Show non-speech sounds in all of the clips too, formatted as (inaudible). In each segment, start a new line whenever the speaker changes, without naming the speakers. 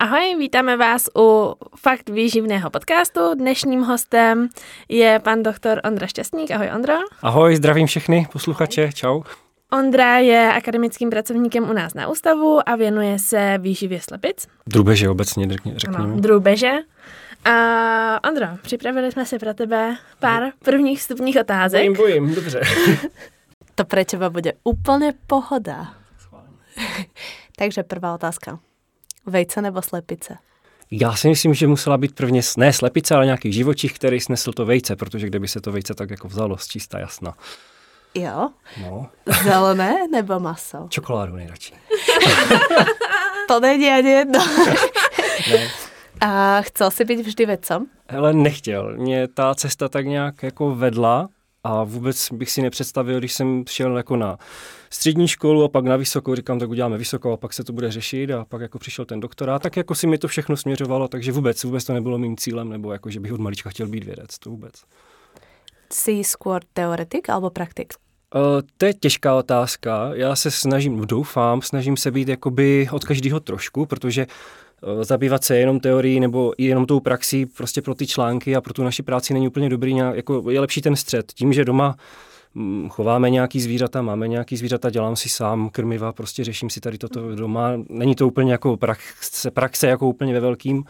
Ahoj, vítáme vás u Fakt výživného podcastu. Dnešním hostem je pan doktor Ondra Šťastník. Ahoj, Ondro.
Ahoj, zdravím všechny posluchače, čau.
Ondra je akademickým pracovníkem u nás na ústavu a věnuje se výživě slepic.
Drubeže obecně, řekněme. Ano,
drubeže. A Ondro, připravili jsme si pro tebe pár prvních vstupních otázek.
Bojím, bojím, dobře.
to pro teba bude úplně pohoda. (laughs) Takže prvá otázka. Vejce nebo slepice?
Já si myslím, že musela být prvně ne slepice, ale nějaký živočich, který snesl to vejce, protože kdyby se to vejce tak jako vzalo z čistá jasna.
Jo? No. Zelené nebo maso?
Čokoládu nejradši. (laughs)
to není ani jedno. ne. A chcel jsi být vždy vedcem?
Hele, nechtěl. Mě ta cesta tak nějak jako vedla a vůbec bych si nepředstavil, když jsem šel jako na střední školu a pak na vysokou, říkám, tak uděláme vysokou a pak se to bude řešit a pak jako přišel ten doktorát, tak jako si mi to všechno směřovalo, takže vůbec, vůbec to nebylo mým cílem, nebo jako, že bych od malička chtěl být vědec, to vůbec.
Jsi skôr teoretik alebo praktik?
Uh, to je těžká otázka. Já se snažím, doufám, snažím se být jakoby od každého trošku, protože uh, zabývat se jenom teorií nebo jenom tou praxí prostě pro ty články a pro tu naši práci není úplně dobrý. Nějak, jako je lepší ten střed. Tím, že doma Mm, chováme nějaký zvířata, máme nějaký zvířata, dělám si sám krmiva, prostě řeším si tady toto doma. Není to úplně jako praxe, praxe jako úplně ve velkým,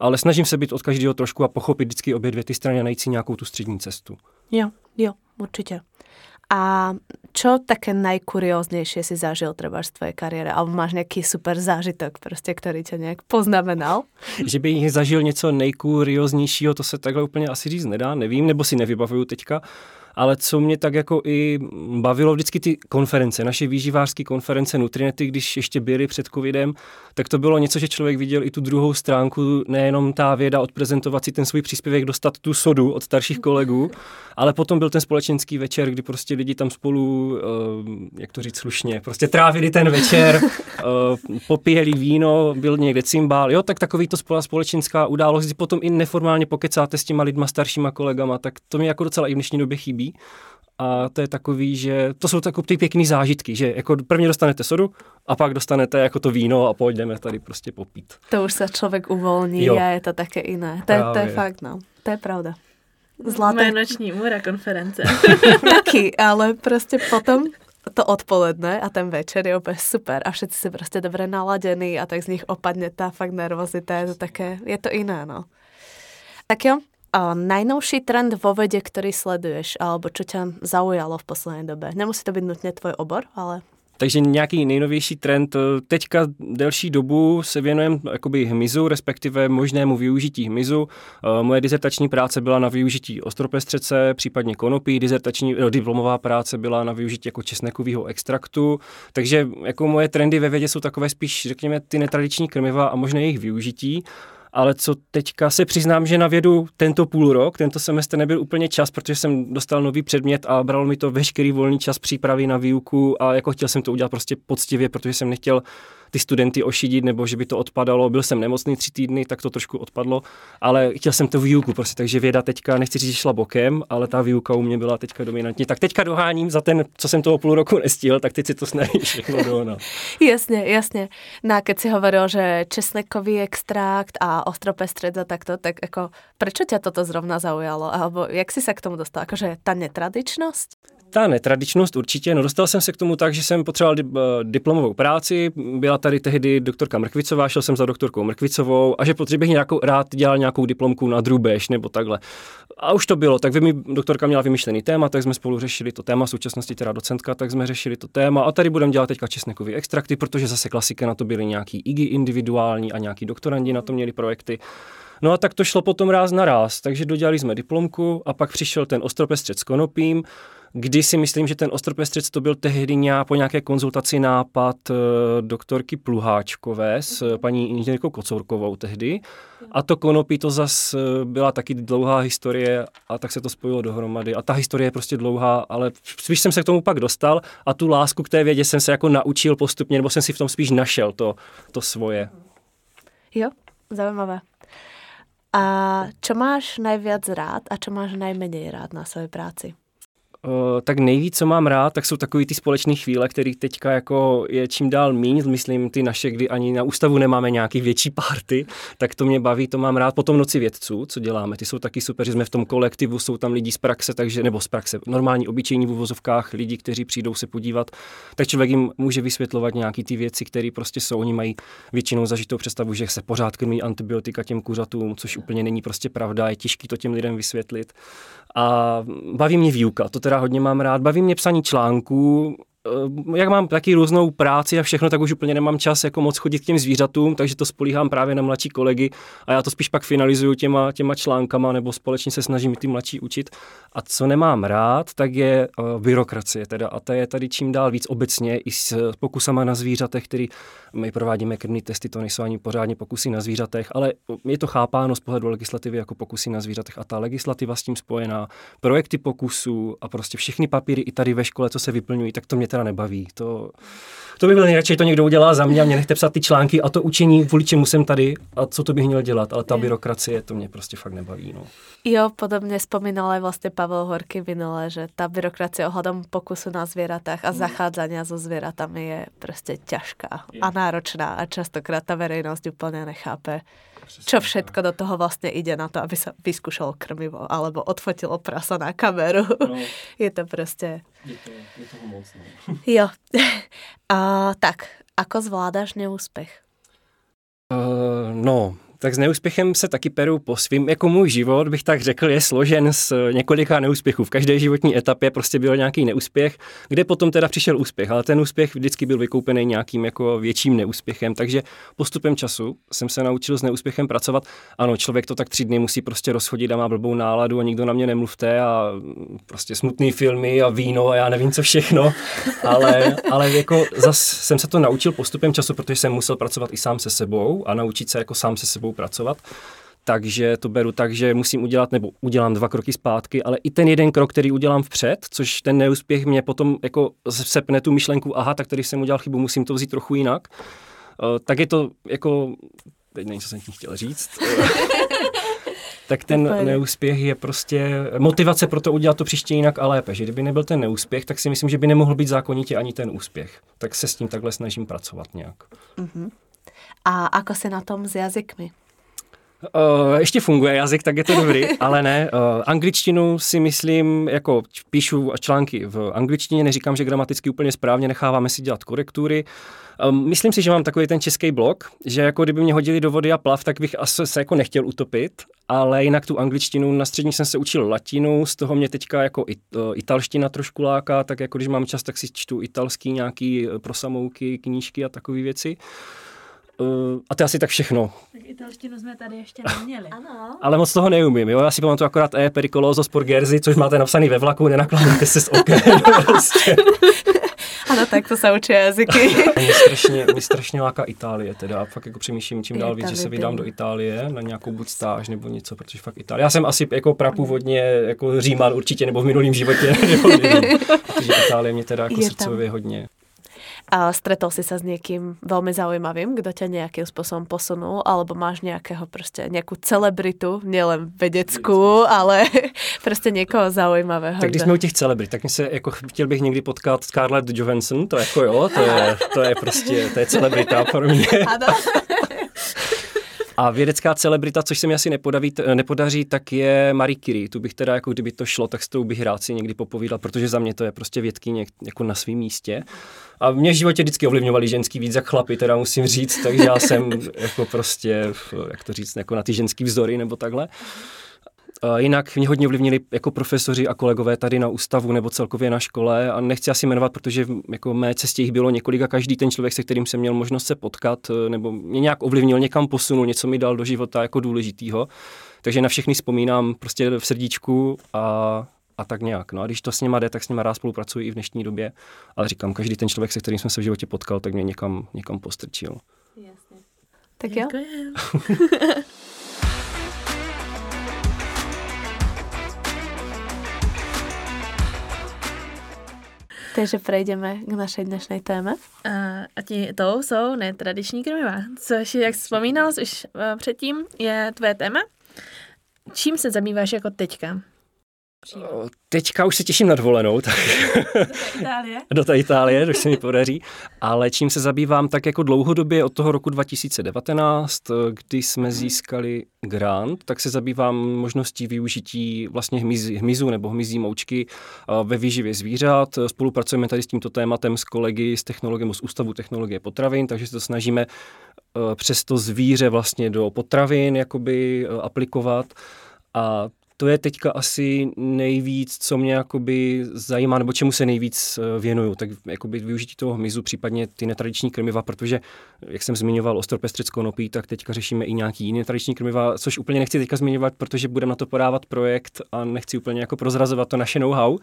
ale snažím se být od každého trošku a pochopit vždycky obě dvě ty strany a najít si nějakou tu střední cestu.
Jo, jo, určitě. A čo také najkurióznejšie si zažil třeba z tvojej kariéry? Alebo máš nějaký super zážitok, prostě, který tě nějak poznamenal?
že bych zažil něco nejkurióznějšího, to se takhle úplně asi říct nedá, nevím, nebo si nevybavuju teďka ale co mě tak jako i bavilo vždycky ty konference, naše výživářské konference Nutrinety, když ještě byly před covidem, tak to bylo něco, že člověk viděl i tu druhou stránku, nejenom ta věda odprezentovat si ten svůj příspěvek, dostat tu sodu od starších kolegů, ale potom byl ten společenský večer, kdy prostě lidi tam spolu, uh, jak to říct slušně, prostě trávili ten večer, uh, popíjeli víno, byl někde cymbál, jo, tak takový to společenská událost, kdy potom i neformálně pokecáte s těma lidma, staršíma kolegama, tak to mi jako docela i v dnešní době chybí. A to je takový, že to jsou takové ty pěkné zážitky, že jako prvně dostanete sodu a pak dostanete jako to víno a pojďme tady prostě popít.
To už se člověk uvolní jo. a je to také jiné. To, je, to je fakt, no. To je pravda.
Zlaté. Moje noční můra konference. (laughs)
Taky, ale prostě potom to odpoledne a ten večer je úplně super a všetci si prostě dobře naladěný a tak z nich opadne ta fakt nervozita, je to také, je to jiné, no. Tak jo, najnovší trend vo vede, ktorý sleduješ, alebo čo ťa zaujalo v poslednej dobe? Nemusí to být nutně tvoj obor, ale
takže nějaký nejnovější trend. Teďka delší dobu se věnujeme jakoby hmyzu, respektive možnému využití hmyzu. Eh, moje dizertační práce byla na využití ostropestřece, případně konopí. Dizertační, no, diplomová práce byla na využití jako česnekového extraktu. Takže jako moje trendy ve vědě jsou takové spíš, řekněme, ty netradiční krmiva a možné jejich využití ale co teďka se přiznám, že na vědu tento půl rok, tento semestr nebyl úplně čas, protože jsem dostal nový předmět a bral mi to veškerý volný čas přípravy na výuku a jako chtěl jsem to udělat prostě poctivě, protože jsem nechtěl ty studenty ošidit, nebo že by to odpadalo. Byl jsem nemocný tři týdny, tak to trošku odpadlo, ale chtěl jsem to výuku prostě, takže věda teďka, nechci říct, že šla bokem, ale ta výuka u mě byla teďka dominantní. Tak teďka doháním za ten, co jsem toho půl roku nestihl, tak teď si to snažím všechno dohnat. (laughs)
jasně, jasně. No a keď si hovoril, že česnekový extrakt a ostropestřed a takto, tak jako, proč tě toto zrovna zaujalo? Alebo jak si se k tomu dostal? Akože ta netradičnost?
Ta netradičnost určitě, no dostal jsem se k tomu tak, že jsem potřeboval eh, diplomovou práci, byla tady tehdy doktorka Mrkvicová, šel jsem za doktorkou Mrkvicovou a že potřebuji nějakou, rád dělal nějakou diplomku na drůbež nebo takhle. A už to bylo, tak vy mi doktorka měla vymyšlený téma, tak jsme spolu řešili to téma, současnosti teda docentka, tak jsme řešili to téma. A tady budeme dělat teďka česnekový extrakty, protože zase klasika na to byly nějaký IGI individuální a nějaký doktorandi na to měli projekty. No a tak to šlo potom ráz na ráz, takže dodělali jsme diplomku a pak přišel ten ostropestřed s konopím, kdy si myslím, že ten ostropestřec to byl tehdy nějak, po nějaké konzultaci nápad uh, doktorky Pluháčkové s uh, paní inženýrkou Kocourkovou tehdy. A to konopí to zas uh, byla taky dlouhá historie a tak se to spojilo dohromady. A ta historie je prostě dlouhá, ale spíš jsem se k tomu pak dostal a tu lásku k té vědě jsem se jako naučil postupně, nebo jsem si v tom spíš našel to, to svoje.
Jo, zajímavé. A čo máš najviac rád a čo máš najmenej rád na svojej práci?
Tak nejvíc, co mám rád, tak jsou takový ty společné chvíle, které teďka jako je čím dál míň, myslím ty naše, kdy ani na ústavu nemáme nějaký větší party, tak to mě baví, to mám rád. Potom noci vědců, co děláme, ty jsou taky super, že jsme v tom kolektivu, jsou tam lidi z praxe, takže, nebo z praxe, normální obyčejní v uvozovkách, lidi, kteří přijdou se podívat, tak člověk jim může vysvětlovat nějaký ty věci, které prostě jsou. Oni mají většinou zažitou představu, že se pořád krmí antibiotika těm kuřatům, což úplně není prostě pravda, je těžké to těm lidem vysvětlit. A baví mě výuka, to teda hodně mám rád. Baví mě psaní článků, jak mám taky různou práci a všechno, tak už úplně nemám čas jako moc chodit k těm zvířatům, takže to spolíhám právě na mladší kolegy a já to spíš pak finalizuju těma, těma článkama nebo společně se snažím ty mladší učit. A co nemám rád, tak je uh, byrokracie teda a to je tady čím dál víc obecně i s pokusama na zvířatech, který my provádíme krvní testy, to nejsou ani pořádně pokusy na zvířatech, ale je to chápáno z pohledu legislativy jako pokusy na zvířatech a ta legislativa s tím spojená, projekty pokusů a prostě všechny papíry i tady ve škole, co se vyplňují, tak to mě teda nebaví. To, to by byl nejradši, to někdo udělá za mě a mě nechte psat ty články a to učení, kvůli čemu jsem tady a co to bych měl dělat, ale ta byrokracie, to mě prostě fakt nebaví. No.
Jo, podobně spomínal aj vlastně Pavel Horky minule, že ta byrokracie ohledom pokusu na zvířatách a mm. zachádzania so zvieratami je prostě ťažká a náročná a častokrát ta verejnosť úplně nechápe čo všetko do toho vlastně ide na to, aby sa vyskúšalo krmivo alebo odfotilo prasa na kameru. No, (laughs) je to prostě...
Je, to, je toho moc.
No. (laughs) jo. (laughs) A, tak, ako zvládáš neúspech?
Uh, no, tak s neúspěchem se taky peru po svým. Jako můj život, bych tak řekl, je složen z několika neúspěchů. V každé životní etapě prostě byl nějaký neúspěch, kde potom teda přišel úspěch, ale ten úspěch vždycky byl vykoupený nějakým jako větším neúspěchem. Takže postupem času jsem se naučil s neúspěchem pracovat. Ano, člověk to tak tři dny musí prostě rozchodit a má blbou náladu a nikdo na mě nemluvte a prostě smutný filmy a víno a já nevím co všechno. Ale, ale jako zas jsem se to naučil postupem času, protože jsem musel pracovat i sám se sebou a naučit se jako sám se sebou pracovat. Takže to beru tak, že musím udělat, nebo udělám dva kroky zpátky, ale i ten jeden krok, který udělám vpřed, což ten neúspěch mě potom jako sepne tu myšlenku, aha, tak tady jsem udělal chybu, musím to vzít trochu jinak. Uh, tak je to jako, teď nevím, co jsem tím chtěl říct. (laughs) tak ten neúspěch je prostě motivace pro to udělat to příště jinak a lépe. Že kdyby nebyl ten neúspěch, tak si myslím, že by nemohl být zákonitě ani ten úspěch. Tak se s tím takhle snažím pracovat nějak. Mm-hmm.
A ako se na tom s jazykmi?
Uh, ještě funguje jazyk, tak je to dobrý, ale ne. Uh, angličtinu si myslím, jako píšu články v angličtině, neříkám, že gramaticky úplně správně, necháváme si dělat korektury. Um, myslím si, že mám takový ten český blok, že jako kdyby mě hodili do vody a plav, tak bych asi se jako nechtěl utopit, ale jinak tu angličtinu, na střední jsem se učil latinu, z toho mě teďka jako it, italština trošku láká, tak jako když mám čas, tak si čtu italský nějaký prosamouky, knížky a takové věci. Uh, a to je asi tak všechno.
Tak italštinu jsme tady ještě neměli. (laughs)
ano.
Ale moc toho neumím, jo. Já si pamatuju akorát E pericoloso sporgerzi, což máte napsaný ve vlaku, nenakláníte se s okem. prostě.
Ano, tak to se učí jazyky. (laughs)
mě, strašně, mě strašně láká Itálie teda. Fakt jako přemýšlím čím dál víc, že se vydám do Itálie na nějakou buď stáž nebo něco, protože fakt Itálie. Já jsem asi jako prapůvodně jako Říman určitě, nebo v minulém životě, (laughs) nebo nevím, protože Itálie mě teda jako srdcově hodně.
A stretol si sa s niekým veľmi zaujímavým, kto ťa nejakým spôsobom posunul, alebo máš nejakého prostě nejakú celebritu, nielen vedeckú, ale (laughs) prostě někoho zaujímavého.
Tak když jsme u těch celebrit, tak mi se jako chtěl bych někdy potkat Scarlett Johansson, to jako jo, to je, to je prostě, to je celebrita pro mě. Ano. (laughs) A vědecká celebrita, což se mi asi nepodaví, nepodaří, tak je Marie Curie. Tu bych teda, jako kdyby to šlo, tak s tou bych rád si někdy popovídal, protože za mě to je prostě vědkyně jako na svém místě. A mě v životě vždycky ovlivňovali ženský víc jak chlapy, teda musím říct, takže já jsem (laughs) jako prostě, jak to říct, jako na ty ženský vzory nebo takhle. Jinak mě hodně ovlivnili jako profesoři a kolegové tady na ústavu nebo celkově na škole a nechci asi jmenovat, protože jako mé cestě jich bylo několik a každý ten člověk, se kterým jsem měl možnost se potkat e, nebo mě nějak ovlivnil, někam posunul, něco mi dal do života jako důležitýho. Takže na všechny vzpomínám prostě v srdíčku a a tak nějak. No a když to s nima jde, tak s nima rád spolupracuji i v dnešní době. Ale říkám, každý ten člověk, se kterým jsme se v životě potkal, tak mě někam, někam postrčil. Jasně.
Tak jo. (laughs) Takže prejdeme k našej dnešnej téme.
A, a tí, to jsou netradiční krmiva, což, jak vzpomínal už uh, předtím, je tvé téma. Čím se zabýváš jako teďka?
Teďka už se těším na dovolenou, tak
Do Itálie? (laughs)
do té Itálie, to se mi podaří. Ale čím se zabývám tak jako dlouhodobě od toho roku 2019, kdy jsme získali grant, tak se zabývám možností využití vlastně hmyzu, hmyzu nebo hmyzí moučky ve výživě zvířat. Spolupracujeme tady s tímto tématem s kolegy z technologie, z Ústavu technologie potravin, takže se to snažíme přes to zvíře vlastně do potravin jakoby aplikovat. A to je teďka asi nejvíc, co mě jakoby zajímá, nebo čemu se nejvíc eh, věnuju, tak jakoby využití toho hmyzu, případně ty netradiční krmiva, protože, jak jsem zmiňoval, ostropestřec konopí, tak teďka řešíme i nějaký jiný netradiční krmiva, což úplně nechci teďka zmiňovat, protože budeme na to podávat projekt a nechci úplně jako prozrazovat to naše know-how,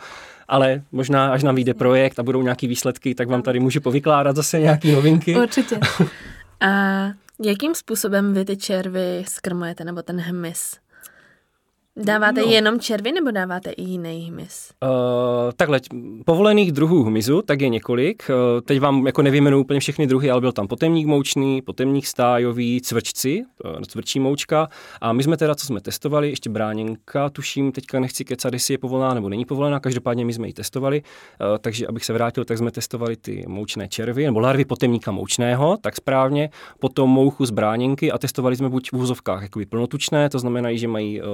ale možná, až nám vyjde projekt a budou nějaký výsledky, tak vám tady můžu povykládat zase nějaký novinky.
Určitě.
a jakým způsobem vy ty červy skrmujete, nebo ten hmyz? Dáváte no. jenom červy nebo dáváte i jiný hmyz? Uh,
takhle, povolených druhů hmyzu, tak je několik. Uh, teď vám jako nevyjmenuji úplně všechny druhy, ale byl tam potemník moučný, potemník stájový, cvrčci, uh, cvrčí moučka. A my jsme teda, co jsme testovali, ještě bráněnka, tuším, teďka nechci kecat, jestli je povolená nebo není povolená, každopádně my jsme ji testovali. Uh, takže abych se vrátil, tak jsme testovali ty moučné červy, nebo larvy potemníka moučného, tak správně, potom mouchu z bráněnky a testovali jsme buď v úzovkách jakoby plnotučné, to znamená, že mají uh,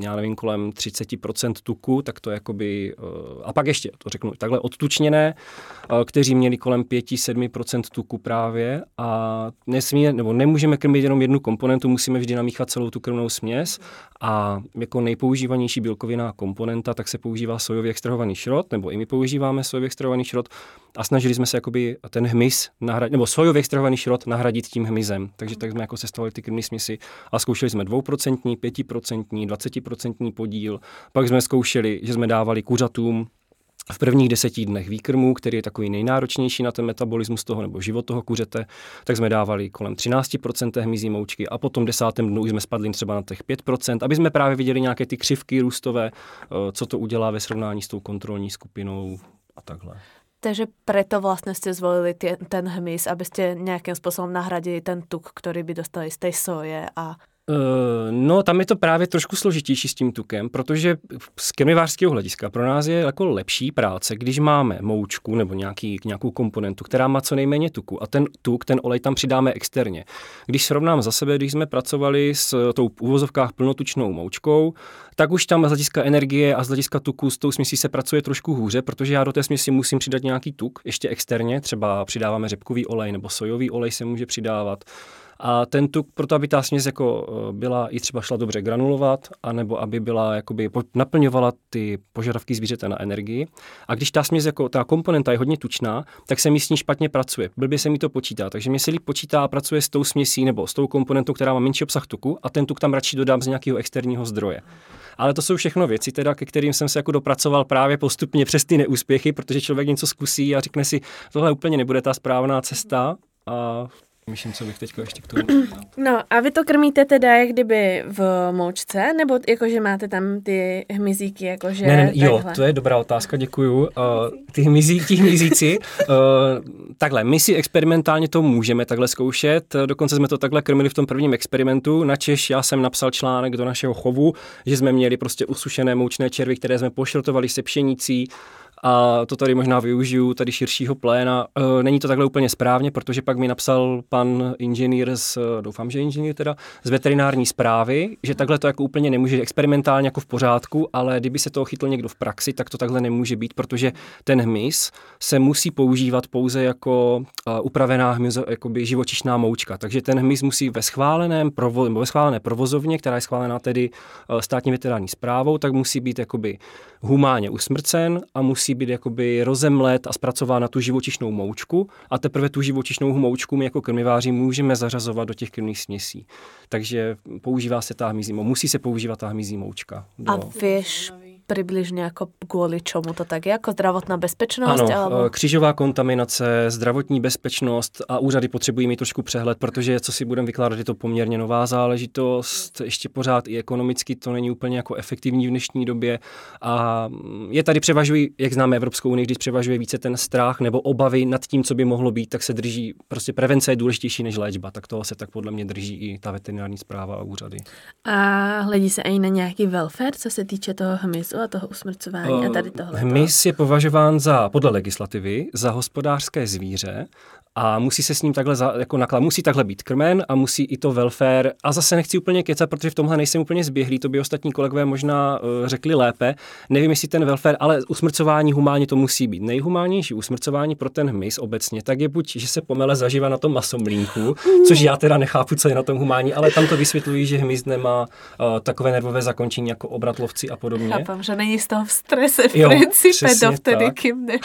já nevím, kolem 30% tuku, tak to jakoby, eh, a pak ještě, to řeknu takhle, odtučněné, eh, kteří měli kolem 5-7% tuku právě a nesmí, nebo nemůžeme krmit jenom jednu komponentu, musíme vždy namíchat celou tu krmnou směs a jako nejpoužívanější bílkoviná komponenta, tak se používá sojový extrahovaný šrot, nebo i my používáme sojový extrahovaný šrot a snažili jsme se jakoby ten hmyz nahradit, nebo sojový extrahovaný šrot nahradit tím hmyzem. Takže tak jsme jako sestovali ty krmné směsi a zkoušeli jsme 2%, 5%, 20% podíl. Pak jsme zkoušeli, že jsme dávali kuřatům v prvních deseti dnech výkrmu, který je takový nejnáročnější na ten metabolismus toho nebo život toho kuřete, tak jsme dávali kolem 13% hmyzí moučky a potom desátém dnu už jsme spadli třeba na těch 5%, aby jsme právě viděli nějaké ty křivky růstové, eh, co to udělá ve srovnání s tou kontrolní skupinou a takhle.
Takže preto vlastně jste zvolili tě, ten hmyz, abyste nějakým způsobem nahradili ten tuk, který by dostali z té soje a
no, tam je to právě trošku složitější s tím tukem, protože z krmivářského hlediska pro nás je jako lepší práce, když máme moučku nebo nějaký, nějakou komponentu, která má co nejméně tuku a ten tuk, ten olej tam přidáme externě. Když srovnám za sebe, když jsme pracovali s tou v úvozovkách plnotučnou moučkou, tak už tam z hlediska energie a z hlediska tuku s tou směsí se pracuje trošku hůře, protože já do té směsi musím přidat nějaký tuk, ještě externě, třeba přidáváme řepkový olej nebo sojový olej se může přidávat. A ten tuk, proto aby ta směs jako eh, byla i třeba šla dobře granulovat, anebo aby byla, jakoby naplňovala ty požadavky zvířete na energii. A když ta směs, jako ta komponenta je hodně tučná, tak se mi s ní špatně pracuje. Blbě se mi to počítá. Takže mi se líp počítá a pracuje s tou směsí nebo s tou komponentou, která má menší obsah tuku a ten tuk tam radši dodám z nějakého externího zdroje. Ale to jsou všechno věci, teda, ke kterým jsem se jako dopracoval právě postupně přes ty neúspěchy, protože člověk něco zkusí a řekne si, tohle úplně nebude ta správná cesta a Myším, co bych teď ještě k tomu (clears throat)
No a vy to krmíte teda jak kdyby v moučce, nebo jakože máte tam ty hmyzíky, jakože
Ne, ne, jo, to je dobrá otázka, děkuju. Uh, ty, hmyzí, ty hmyzíci, uh, takhle, my si experimentálně to můžeme takhle zkoušet, dokonce jsme to takhle krmili v tom prvním experimentu, na Češ já jsem napsal článek do našeho chovu, že jsme měli prostě usušené moučné červy, které jsme pošrotovali se pšenicí, a to tady možná využiju tady širšího pléna. E, není to takhle úplně správně, protože pak mi napsal pan inženýr z, doufám, že inženýr teda, z veterinární zprávy, že takhle to jako úplně nemůže experimentálně jako v pořádku, ale kdyby se toho chytl někdo v praxi, tak to takhle nemůže být, protože ten hmyz se musí používat pouze jako uh, upravená hmyz, jakoby živočišná moučka. Takže ten hmyz musí ve schváleném provo, ve schválené provozovně, která je schválená tedy státní veterinární zprávou, tak musí být jakoby humánně usmrcen a musí být jakoby rozemlet a zpracován na tu živočišnou moučku a teprve tu živočišnou moučku my jako krmiváři můžeme zařazovat do těch krmných směsí. Takže používá se ta hmyzí, musí se používat ta hmyzí moučka.
Do... A víš, približně jako kvůli čemu to tak je, jako zdravotná bezpečnost?
Ano, alebo... křížová kontaminace, zdravotní bezpečnost a úřady potřebují mít trošku přehled, protože co si budeme vykládat, je to poměrně nová záležitost, ještě pořád i ekonomicky to není úplně jako efektivní v dnešní době a je tady převažují, jak známe Evropskou unii, když převažuje více ten strach nebo obavy nad tím, co by mohlo být, tak se drží, prostě prevence je důležitější než léčba, tak toho se tak podle mě drží i ta veterinární zpráva a úřady.
A hledí se i na nějaký welfare, co se týče toho hmyzu? Hmyzu a toho usmrcování a tady tohle.
Hmyz je považován za, podle legislativy, za hospodářské zvíře a musí se s ním takhle za, jako naklad, musí takhle být krmen a musí i to welfare. A zase nechci úplně kecat, protože v tomhle nejsem úplně zběhlý, to by ostatní kolegové možná uh, řekli lépe. Nevím, jestli ten welfare, ale usmrcování humánně to musí být. Nejhumánnější usmrcování pro ten hmyz obecně, tak je buď, že se pomele zaživa na tom masomlínku, což já teda nechápu, co je na tom humánní, ale tam to vysvětlují, že hmyz nemá uh, takové nervové zakončení jako obratlovci a podobně.
Chápám, že není z toho v strese v jo, principe do vtedy, kým ne.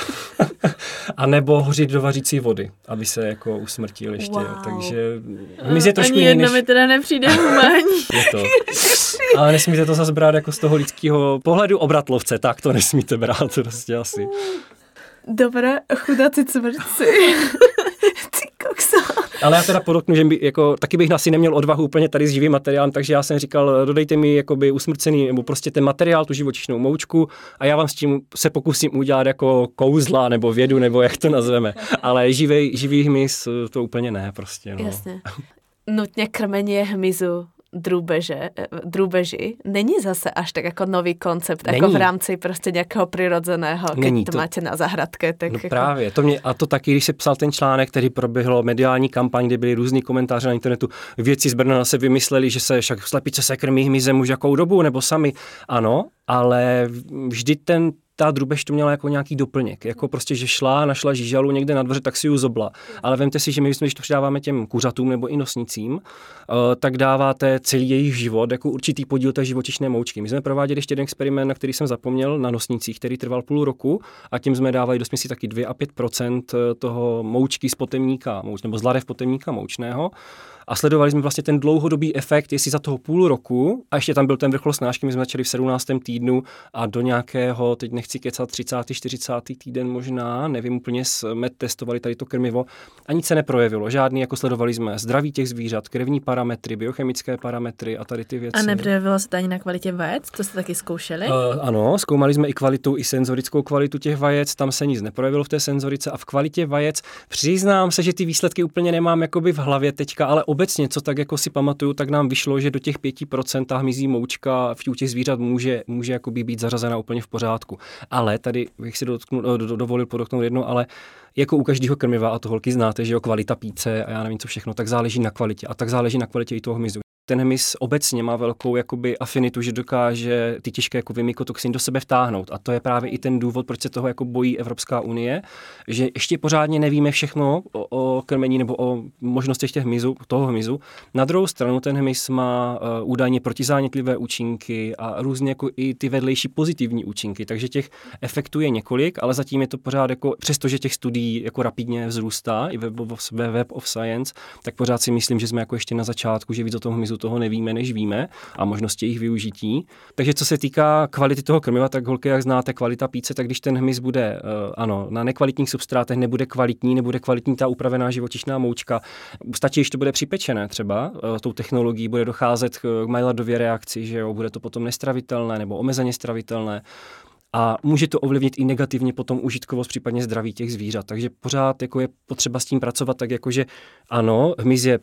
(laughs)
a nebo hořit do vařící vody, aby se jako usmrtil ještě. Wow. Takže
hmyz je trošku Ani jedno než... mi teda nepřijde humání. (laughs)
je to. Ale nesmíte to zase brát jako z toho lidského pohledu obratlovce, tak to nesmíte brát (laughs) prostě asi.
Dobré, chudáci cvrci.
Ale já teda podotknu, že by, jako, taky bych asi neměl odvahu úplně tady s živým materiálem, takže já jsem říkal, dodejte mi jakoby usmrcený, nebo prostě ten materiál, tu živočišnou moučku a já vám s tím se pokusím udělat jako kouzla nebo vědu, nebo jak to nazveme. Ale živý, živý hmyz to úplně ne prostě. No.
Jasně. Nutně krmení hmyzu drůbeže, eh, drůbeži není zase až tak jako nový koncept, není. jako v rámci prostě nějakého přirozeného, když to, to máte na zahradke. Tak
no
jako...
právě, to mě, a to taky, když se psal ten článek, který proběhlo mediální kampaň, kde byly různý komentáře na internetu, věci z Brna se vymysleli, že se však slepice se krmí hmyzem už jakou dobu, nebo sami. Ano, ale vždy ten ta drubež to měla jako nějaký doplněk. Jako prostě, že šla, našla žížalu někde na dvoře, tak si ji zobla. Ale vemte si, že my, když to přidáváme těm kuřatům nebo i nosnicím, uh, tak dáváte celý jejich život jako určitý podíl té živočišné moučky. My jsme prováděli ještě jeden experiment, na který jsem zapomněl, na nosnicích, který trval půl roku a tím jsme dávali do směsi taky 2 a 5% toho moučky z potemníka, mouč, nebo z potemníka moučného a sledovali jsme vlastně ten dlouhodobý efekt, jestli za toho půl roku, a ještě tam byl ten vrchol snášky, my jsme začali v 17. týdnu a do nějakého, teď nechci kecat, 30. 40. týden možná, nevím úplně, jsme testovali tady to krmivo a nic se neprojevilo. Žádný, jako sledovali jsme zdraví těch zvířat, krevní parametry, biochemické parametry a tady ty věci.
A neprojevilo se to ani na kvalitě vajec? To jste taky zkoušeli? Uh,
ano, zkoumali jsme i kvalitu, i senzorickou kvalitu těch vajec, tam se nic neprojevilo v té senzorice a v kvalitě vajec přiznám se, že ty výsledky úplně nemám jakoby v hlavě teďka, ale obecně, co tak jako si pamatuju, tak nám vyšlo, že do těch 5% ta hmyzí moučka v těch zvířat může, může jakoby být zařazena úplně v pořádku. Ale tady bych si dotknu, do, do, dovolil podotknout jedno, ale jako u každého krmiva, a to holky znáte, že jo, kvalita píce a já nevím co všechno, tak záleží na kvalitě. A tak záleží na kvalitě i toho hmyzu ten hmyz obecně má velkou jakoby afinitu, že dokáže ty těžké kovy mykotoxin do sebe vtáhnout. A to je právě i ten důvod, proč se toho jako bojí Evropská unie, že ještě pořádně nevíme všechno o, o krmení nebo o možnostech těch hmyzu, toho hmyzu. Na druhou stranu ten hmyz má uh, údajně protizánětlivé účinky a různě jako i ty vedlejší pozitivní účinky, takže těch efektů je několik, ale zatím je to pořád jako, přestože těch studií jako rapidně vzrůstá i ve Web of Science, tak pořád si myslím, že jsme jako ještě na začátku, že víc o tom hmyzu toho nevíme, než víme a možnosti jejich využití. Takže co se týká kvality toho krmiva, tak holky, jak znáte, kvalita píce, tak když ten hmyz bude, uh, ano, na nekvalitních substrátech nebude kvalitní, nebude kvalitní ta upravená živočišná moučka, stačí, když to bude připečené třeba, uh, tou technologií bude docházet k Maillardově reakci, že jo, bude to potom nestravitelné nebo omezeně stravitelné a může to ovlivnit i negativně potom užitkovost, případně zdraví těch zvířat. Takže pořád jako je potřeba s tím pracovat tak, jako že ano, hmyz je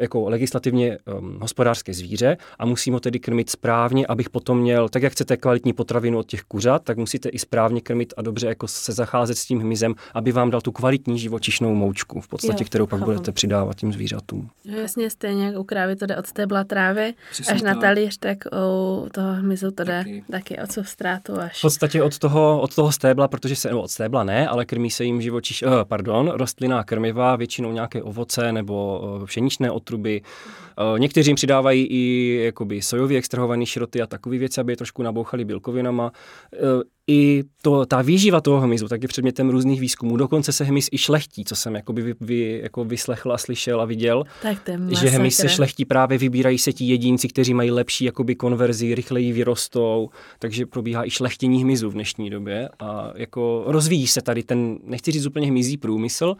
jako legislativně um, hospodářské zvíře a musím ho tedy krmit správně, abych potom měl, tak jak chcete kvalitní potravinu od těch kuřat, tak musíte i správně krmit a dobře jako se zacházet s tím hmyzem, aby vám dal tu kvalitní živočišnou moučku, v podstatě, jo, kterou pak chápu. budete přidávat tím zvířatům.
Jasně, stejně jak u krávy to jde od stébla trávy, Přesně až tak. na talíř, tak u toho hmyzu to jde taky, taky od substrátu až.
V podstatě od toho, od toho stébla, protože se, no od stébla ne, ale krmí se jim živočiš, uh, pardon, rostlinná krmiva, většinou nějaké ovoce nebo uh, otruby. Eh, někteří jim přidávají i jakoby sojově extrahované šroty a takové věci, aby je trošku nabouchali bílkovinama. Eh, I to, ta výživa toho hmyzu tak je předmětem různých výzkumů. Dokonce se hmyz i šlechtí, co jsem jakoby vy, vy, jako vyslechl a slyšel a viděl.
Tak
že hmyz se šlechtí právě, vybírají se ti jedinci, kteří mají lepší jakoby konverzi, rychleji vyrostou, takže probíhá i šlechtění hmyzu v dnešní době a jako rozvíjí se tady ten, nechci říct úplně hmyzí průmysl,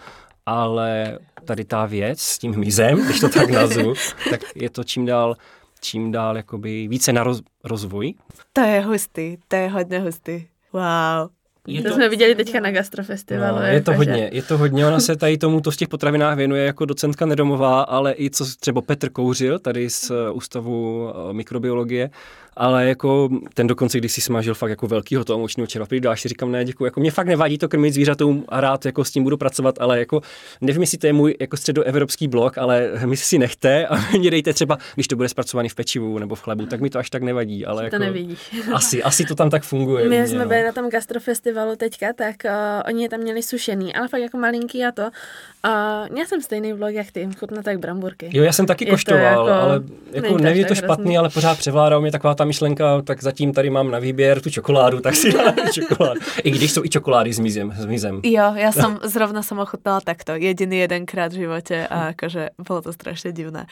ale tady ta věc s tím hmyzem, když to tak nazvu, (laughs) tak je to čím dál čím dál jakoby více na roz, rozvoj.
To je hustý, to je hodně hustý. Wow.
Je to, to jsme viděli teďka na gastrofestivalu.
No, je to hodně, že... je to hodně. Ona se tady tomuto v těch potravinách věnuje jako docentka Nedomová, ale i co třeba Petr Kouřil, tady z eh, Ústavu eh, mikrobiologie, ale jako ten dokonce, když si smažil fakt jako velkýho toho močního červa, dáš si říkám, ne, děkuji, jako mě fakt nevadí to krmit zvířatům a rád jako s tím budu pracovat, ale jako nevím, jestli to je můj jako středoevropský blok, ale my si nechte a (laughs) mě dejte třeba, když to bude zpracovaný v pečivu nebo v chlebu, tak mi to až tak nevadí. Ale
to
jako,
nevidíš. (laughs)
Asi, asi to tam tak funguje.
My
mě,
jsme
no.
byli na tom gastrofestivalu teďka, tak uh, oni je tam měli sušený, ale fakt jako malinký a to. Uh, já jsem stejný vlog jak ty, chutná tak bramburky.
Jo, já jsem taky
Je to
koštoval,
jako-
ale jako
to
nevím, je to špatný,
hrozný.
ale pořád převládá mě taková ta myšlenka, tak zatím tady mám na výběr tu čokoládu, tak si dám tu čokoládu. I když jsou i čokolády s mizem. S mizem.
Jo, ja som zrovna som ochutnala takto, jediný jedenkrát v živote a akože bolo to strašne divné.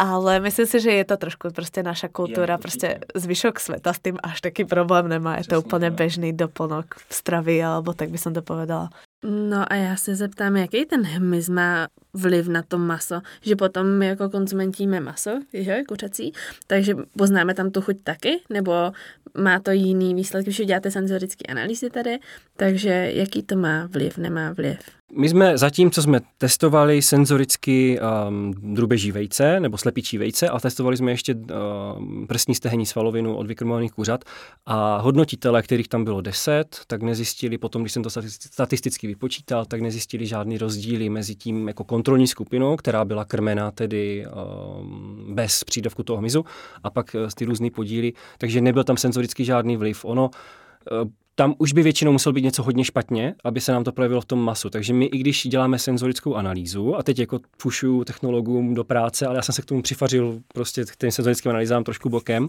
Ale myslím si, že je to trošku prostě naša kultúra,
Je,
prostě zvyšok sveta s tým až taký problém nemá. Je to
Přesně
úplne
tak.
bežný doplnok v stravy, alebo tak by som to povedala.
No a já se zeptám, jaký ten hmyz má vliv na to maso, že potom my jako konzumenti jíme maso, že, kuřecí, takže poznáme tam tu chuť taky, nebo má to jiný výsledky, když děláte senzorické analýzy tady, takže jaký to má vliv, nemá vliv.
My jsme zatím, co jsme testovali senzoricky um, drubeží vejce nebo slepičí vejce a testovali jsme ještě um, prsní stehenní svalovinu od vykrmovaných kuřat a hodnotitele, kterých tam bylo 10, tak nezjistili potom, když jsem to stati- statisticky vypočítal, tak nezjistili žádný rozdíly mezi tím jako kontrolní skupinou, která byla krmena tedy um, bez přídavku toho hmyzu a pak eh, ty různý podíly, takže nebyl tam senzoricky žádný vliv. Ono eh, tam už by většinou muselo být něco hodně špatně, aby se nám to projevilo v tom masu. Takže my, i když děláme senzorickou analýzu, a teď jako fušuju technologům do práce, ale já jsem se k tomu přifařil prostě k těm senzorickým analýzám trošku bokem,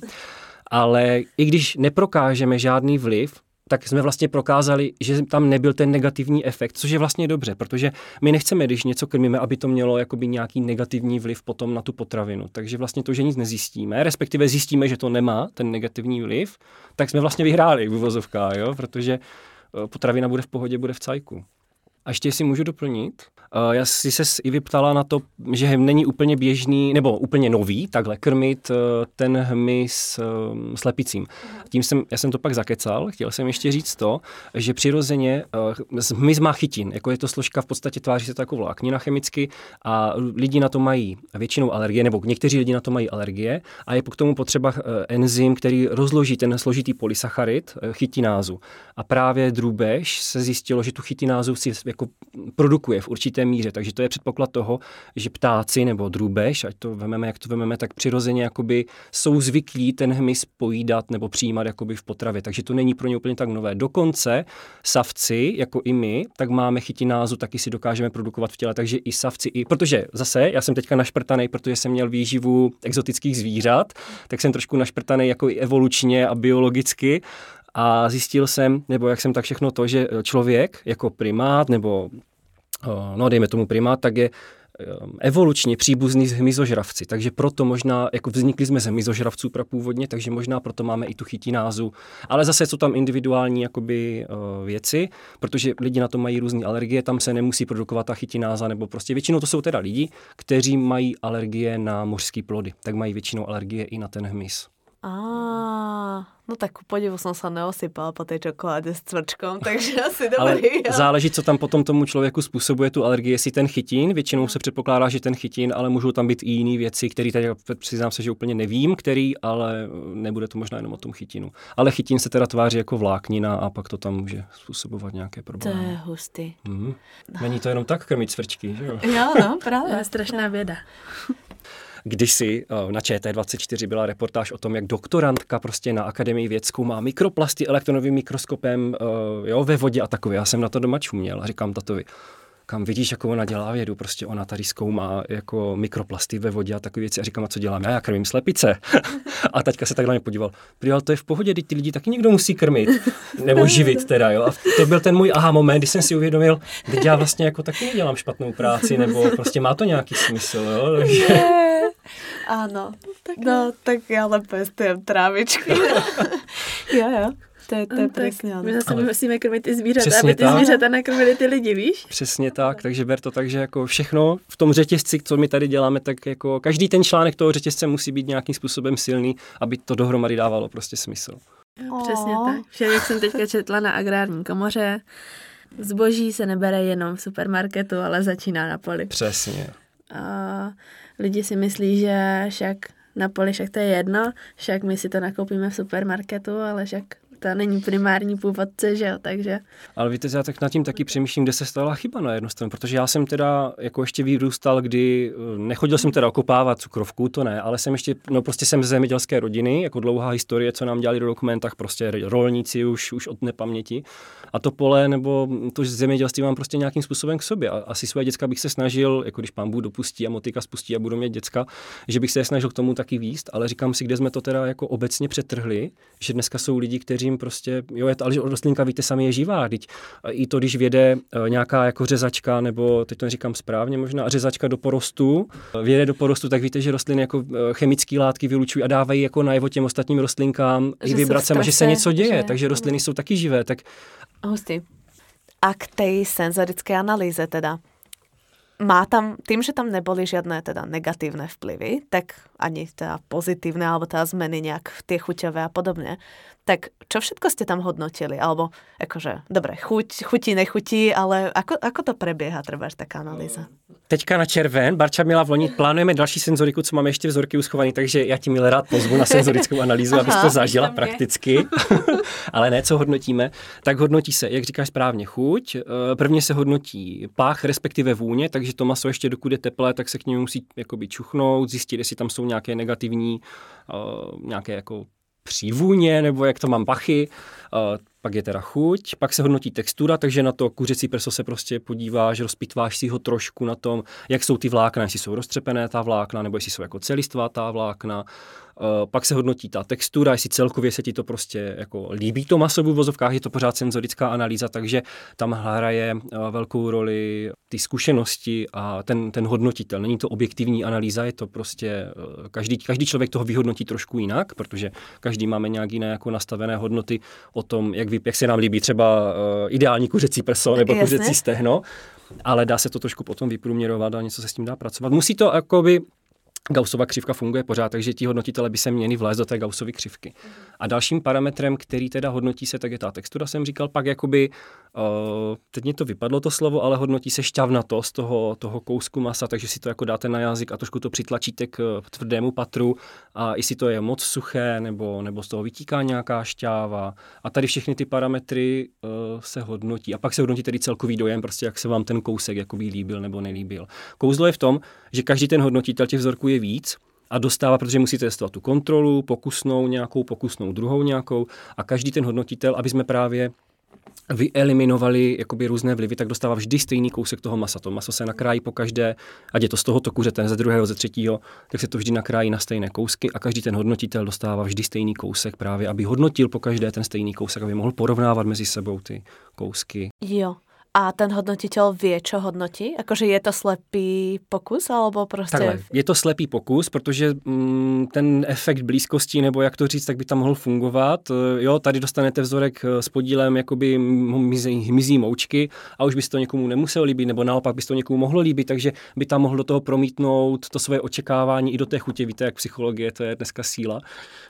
ale i když neprokážeme žádný vliv, tak jsme vlastně prokázali, že tam nebyl ten negativní efekt, což je vlastně dobře, protože my nechceme, když něco krmíme, aby to mělo jakoby nějaký negativní vliv potom na tu potravinu. Takže vlastně to, že nic nezjistíme, respektive zjistíme, že to nemá ten negativní vliv, tak jsme vlastně vyhráli v uvozovkách, jo? protože eh, potravina bude v pohodě, bude v cajku. A ještě si můžu doplnit, eh, já si se i vyptala na to, že není úplně běžný, nebo úplně nový, takhle krmit eh, ten hmyz eh, slepicím. Tím jsem, já jsem to pak zakecal, chtěl jsem ještě říct to, že přirozeně eh, hmyz má chytin, jako je to složka v podstatě tváří se jako vláknina chemicky a lidi na to mají většinou alergie, nebo někteří lidi na to mají alergie a je k tomu potřeba enzym, který rozloží ten složitý polysacharid, chytinázu. A právě drůbež se zjistilo, že tu chytinázu si jako produkuje v určité míře, takže to je předpoklad toho, že ptáci nebo drůbež, ať to vememe, jak to vememe, tak přirozeně jakoby jsou zvyklí ten hmyz pojídat nebo přijímat jakoby v potravě, takže to není pro ně úplně tak nové. Dokonce savci, jako i my, tak máme chytinázu, taky si dokážeme produkovat v těle, takže i savci, i, protože zase, já jsem teďka našprtaný, protože jsem měl výživu exotických zvířat, tak jsem trošku našprtaný jako i evolučně a biologicky a zjistil jsem, nebo jak jsem tak všechno to, že člověk jako primát, nebo eh, no dejme tomu primát, tak je eh, evolučně příbuzný s hmyzožravci, takže proto možná, jako vznikli jsme ze hmyzožravců prapůvodně, takže možná proto máme i tu chytinázu, ale zase jsou tam individuální jakoby eh, věci, protože lidi na to mají různé alergie, tam se nemusí produkovat ta chytináza, nebo prostě většinou to jsou teda lidi, kteří mají alergie na mořské plody, tak mají většinou alergie i na ten hmyz.
Á, no tak ku podivu som sa neosypala po tej čokoláde s cvrčkom, (laughs) takže asi
Ale
dobrý. jo.
záleží, co tam potom tomu člověku způsobuje tu alergii, jestli ten chytin, většinou se předpokládá, že ten chytin, ale můžou tam být i jiné věci, které tady přiznám se, že úplně nevím, který, ale nebude to možná jenom o tom chytinu. Ale chytin se teda tváří jako vláknina a pak to tam může způsobovat nějaké
To
problémy.
je hustý.
Mhm. Není to jenom tak krmit cvrčky, že jo?
Jo, no,
To
práve.
je strašná věda.
Kdysi eh, na ČT24 byla reportáž o tom, jak doktorantka prostě na Akademii věd zkoumá mikroplasty elektronovým mikroskopem eh, jo, ve vodě a takové. Já jsem na to doma čuměl a říkám tatovi, kam vidíš, jako ona dělá vědu, prostě ona tady zkoumá jako mikroplasty ve vodě a takové věci a říkám, a co dělám já, já krmím slepice. (laughs) a teďka se takhle mě podíval, ale to je v pohodě, teď ty lidi taky někdo musí krmit, nebo (laughs) živit teda, jo. A to byl ten můj aha moment, kdy jsem si uvědomil, teď já vlastně jako taky nedělám špatnou práci, nebo prostě má to nějaký smysl, jo. (laughs) Takže...
Je. Áno. No, tak ja len pestujem trávičky. jo, jo. To je, to je
No,
ono.
my zase
Ale-
musíme krmit ty zvířata,
Přesně
aby ty
tak.
zvířata nakrmili ty lidi, víš?
Přesně tak, takže ber to tak, že jako všechno v tom řetězci, co my tady děláme, tak jako každý ten článek toho řetězce musí být nějakým způsobem silný, aby to dohromady dávalo prostě smysl.
Jo, Přesně
Ó.
tak. Vše, jak jsem teďka četla na agrární komoře, zboží se nebere jenom v supermarketu, ale začíná na poli.
Přesně.
A lidi si myslí, že však na poli, však to je jedno, však my si to nakoupíme v supermarketu, ale však to není primární původce, že jo, takže.
Ale víte, já tak nad tím taky přemýšlím, kde se stala chyba na jednu stranu, protože já jsem teda jako ještě vyrůstal, kdy eh, nechodil jsem teda okopávat cukrovku, to ne, ale jsem ještě, no prostě jsem z zemědělské rodiny, jako dlouhá historie, co nám dělali do dokumentách, prostě rolníci už, už od nepaměti. A to pole nebo to zemědělství mám prostě nějakým způsobem k sobě. A asi své děcka bych se snažil, jako když pán Bůh dopustí a motika spustí a budu mít děcka, že bych se snažil k tomu taky výst, ale říkám si, kde jsme to teda jako obecně přetrhli, že dneska jsou lidi, kteří kterým prostě, jo, je to, ale rostlinka, víte, sami je živá, teď i to, když věde eh, nějaká jako řezačka, nebo teď to neříkám správně možná, řezačka do porostu, eh, věde do porostu, tak víte, že rostliny jako eh, chemické látky vylučují a dávají jako najevo těm ostatním rostlinkám že i vibracemi, že se něco děje, že? takže rostliny jsou taky živé. Tak...
Hustý. A k tej senzorické analýze teda, má tam, tým, že tam neboli žiadne teda negatívne vplyvy, tak ani teda pozitívne, alebo teda zmeny nejak tie chuťové a podobne, tak čo všetko ste tam hodnotili? Alebo akože, dobre, chuť, chutí, nechutí, ale ako, ako to prebieha, třeba taká analýza?
Teďka na červen, Barča měla v loni, plánujeme další senzoriku, co máme ještě vzorky uschované, takže já ti milé rád pozvu na senzorickou analýzu, abys to zažila prakticky. (laughs) ale ne, co hodnotíme, tak hodnotí se, jak říkáš správně, chuť. Eh, prvně se hodnotí pách, respektive vůně, takže to maso ještě dokud je teplé, tak se k němu musí jakoby čuchnout, zjistit, jestli tam jsou nějaké negativní, uh, nějaké jako přívůně, nebo jak to mám pachy, pak je teda chuť, pak se hodnotí textura, takže na to kuřecí prso se prostě podíváš, rozpitváš si ho trošku na tom, jak jsou ty vlákna, jestli jsou roztřepené ta vlákna, nebo jestli jsou jako celistvá ta vlákna, pak se hodnotí ta textura, jestli celkově se ti to prostě jako líbí to maso v vozovkách, je to pořád senzorická analýza, takže tam hraje eh, velkou roli ty zkušenosti a ten, ten hodnotitel. Není to objektivní analýza, je to prostě, eh, každý, každý člověk toho vyhodnotí trošku jinak, protože každý máme nějak jiné jako nastavené hodnoty o tom, jak, vy, jak se nám líbí třeba ideální kuřecí prso nebo Jasne. kuřecí stehno ale dá se to trošku potom vyprůměrovat a něco se s tím dá pracovat. Musí to jakoby Gaussova křivka funguje pořád, takže ti hodnotitele by se měli vlézt do té Gaussovy křivky. A dalším parametrem, který teda hodnotí se, tak je ta textura, jsem říkal, pak jakoby, uh, teď mě to vypadlo to slovo, ale hodnotí se šťavnatost toho, toho kousku masa, takže si to jako dáte na jazyk a trošku to přitlačíte k tvrdému patru a jestli to je moc suché, nebo, nebo z toho vytíká nějaká šťáva. A tady všechny ty parametry uh, se hodnotí. A pak se hodnotí tedy celkový dojem, prostě jak se vám ten kousek jako líbil nebo nelíbil. Kouzlo je v tom, že každý ten hodnotitel těch vzorků je víc a dostává, protože musíte testovat tu kontrolu, pokusnou nějakou, pokusnou druhou nějakou a každý ten hodnotitel, aby jsme právě vyeliminovali jakoby různé vlivy, tak dostává vždy stejný kousek toho masa. To maso se nakrájí po každé, ať je to z tohoto kuřete, ze druhého, ze třetího, tak se to vždy nakrájí na stejné kousky a každý ten hodnotitel dostává vždy stejný kousek právě, aby hodnotil po každé ten stejný kousek, aby mohl porovnávat mezi sebou ty kousky.
Jo, a ten hodnotitel vie, čo hodnotí? Akože je to slepý pokus, alebo prostě...
Takhle, je to slepý pokus, protože mm, ten efekt blízkosti, nebo jak to říct, tak by tam mohl fungovat. E, jo, tady dostanete vzorek e, s podílem jakoby mizí moučky a už by se to někomu nemuselo líbit, nebo naopak by se to někomu mohlo líbit, takže by tam mohl do toho promítnout to svoje očekávání i do té chutě. Víte, jak psychologie, to je dneska síla.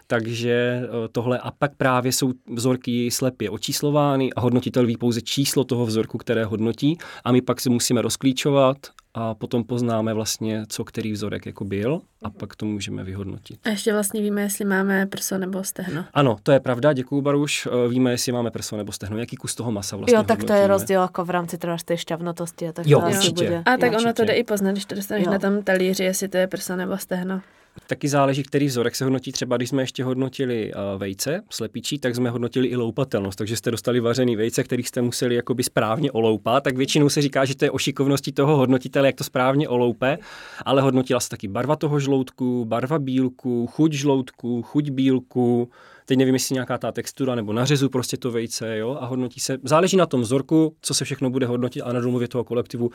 Takže e, tohle a pak právě jsou vzorky slepě očíslovány a hodnotitel ví pouze číslo toho vzorku, které hodnotí a my pak si musíme rozklíčovat a potom poznáme vlastně, co který vzorek jako byl a pak to můžeme vyhodnotit.
A ještě vlastně víme, jestli máme prso nebo stehno.
Ano, to je pravda, děkuji Baruš. E, víme, jestli máme prso nebo stehno, jaký kus toho masa vlastně
Jo, tak hodnotíme. to je rozdíl jako v rámci třeba té šťavnatosti. A tak
jo, určitě.
Bude. A tak určitě. ono to jde i poznat, když to dostaneš jo. na tom talíři, jestli to je prso nebo stehno.
Taky záleží, který vzorek se hodnotí. Třeba když jsme ještě hodnotili uh, vejce, slepičí, tak jsme hodnotili i loupatelnost. Takže jste dostali vařený vejce, který jste museli jakoby správně oloupat. Tak většinou se říká, že to je o šikovnosti toho hodnotitele, jak to správně oloupe, ale hodnotila se taky barva toho žloutku, barva bílku, chuť žloutku, chuť bílku, Teď nevím, jestli nějaká ta textura nebo nařezu prostě to vejce, jo, a hodnotí se. Záleží na tom vzorku, co se všechno bude hodnotit a na domluvě toho kolektivu,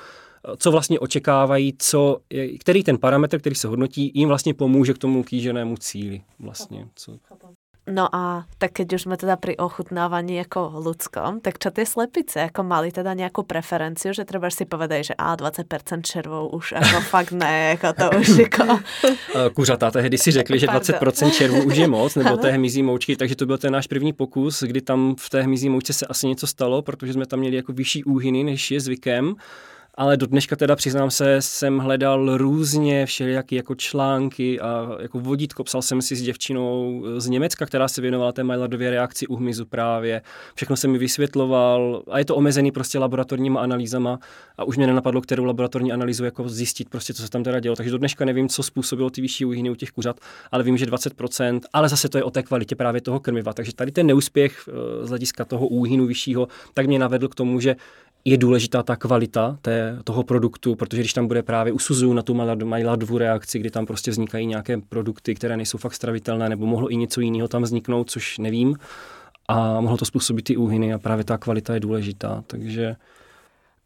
co vlastně očekávají, co, který ten parametr, který se hodnotí, jim vlastně pomůže k tomu kýženému cíli. Vlastně, co...
No a tak keď už sme teda pri ochutnávaní ako ľudskom, tak čo tie slepice, ako mali teda nejakú preferenciu, že treba si povedať, že a 20% červov už ako (laughs) fakt ne, ako to už jako... (laughs)
Kuřata tehdy si řekli, že 20% červů už je moc, nebo té hmyzí moučky, takže to byl ten náš první pokus, kdy tam v té hmyzí moučce se asi něco stalo, protože jsme tam měli jako vyšší úhyny, než je zvykem ale do dneška teda přiznám se, jsem hledal různě všelijaké jako články a jako vodítko. Psal jsem si s děvčinou z Německa, která se věnovala té Maillardově reakci u hmyzu právě. Všechno jsem mi vysvětloval a je to omezený prostě laboratorníma analýzama a už mě nenapadlo, kterou laboratorní analýzu jako zjistit prostě, co se tam teda dělo. Takže do dneška nevím, co způsobilo ty vyšší úhyny u těch kuřat, ale vím, že 20%, ale zase to je o té kvalitě právě toho krmiva. Takže tady ten neúspěch eh, z hlediska toho úhynu vyššího, tak mě navedl k tomu, že je důležitá ta kvalita té, toho produktu, protože když tam bude právě usuzuju na tu Maillardovu reakci, kdy tam prostě vznikají nějaké produkty, které nejsou fakt stravitelné, nebo mohlo i něco jiného tam vzniknout, což nevím, a mohlo to způsobit ty úhyny a právě ta kvalita je důležitá, takže...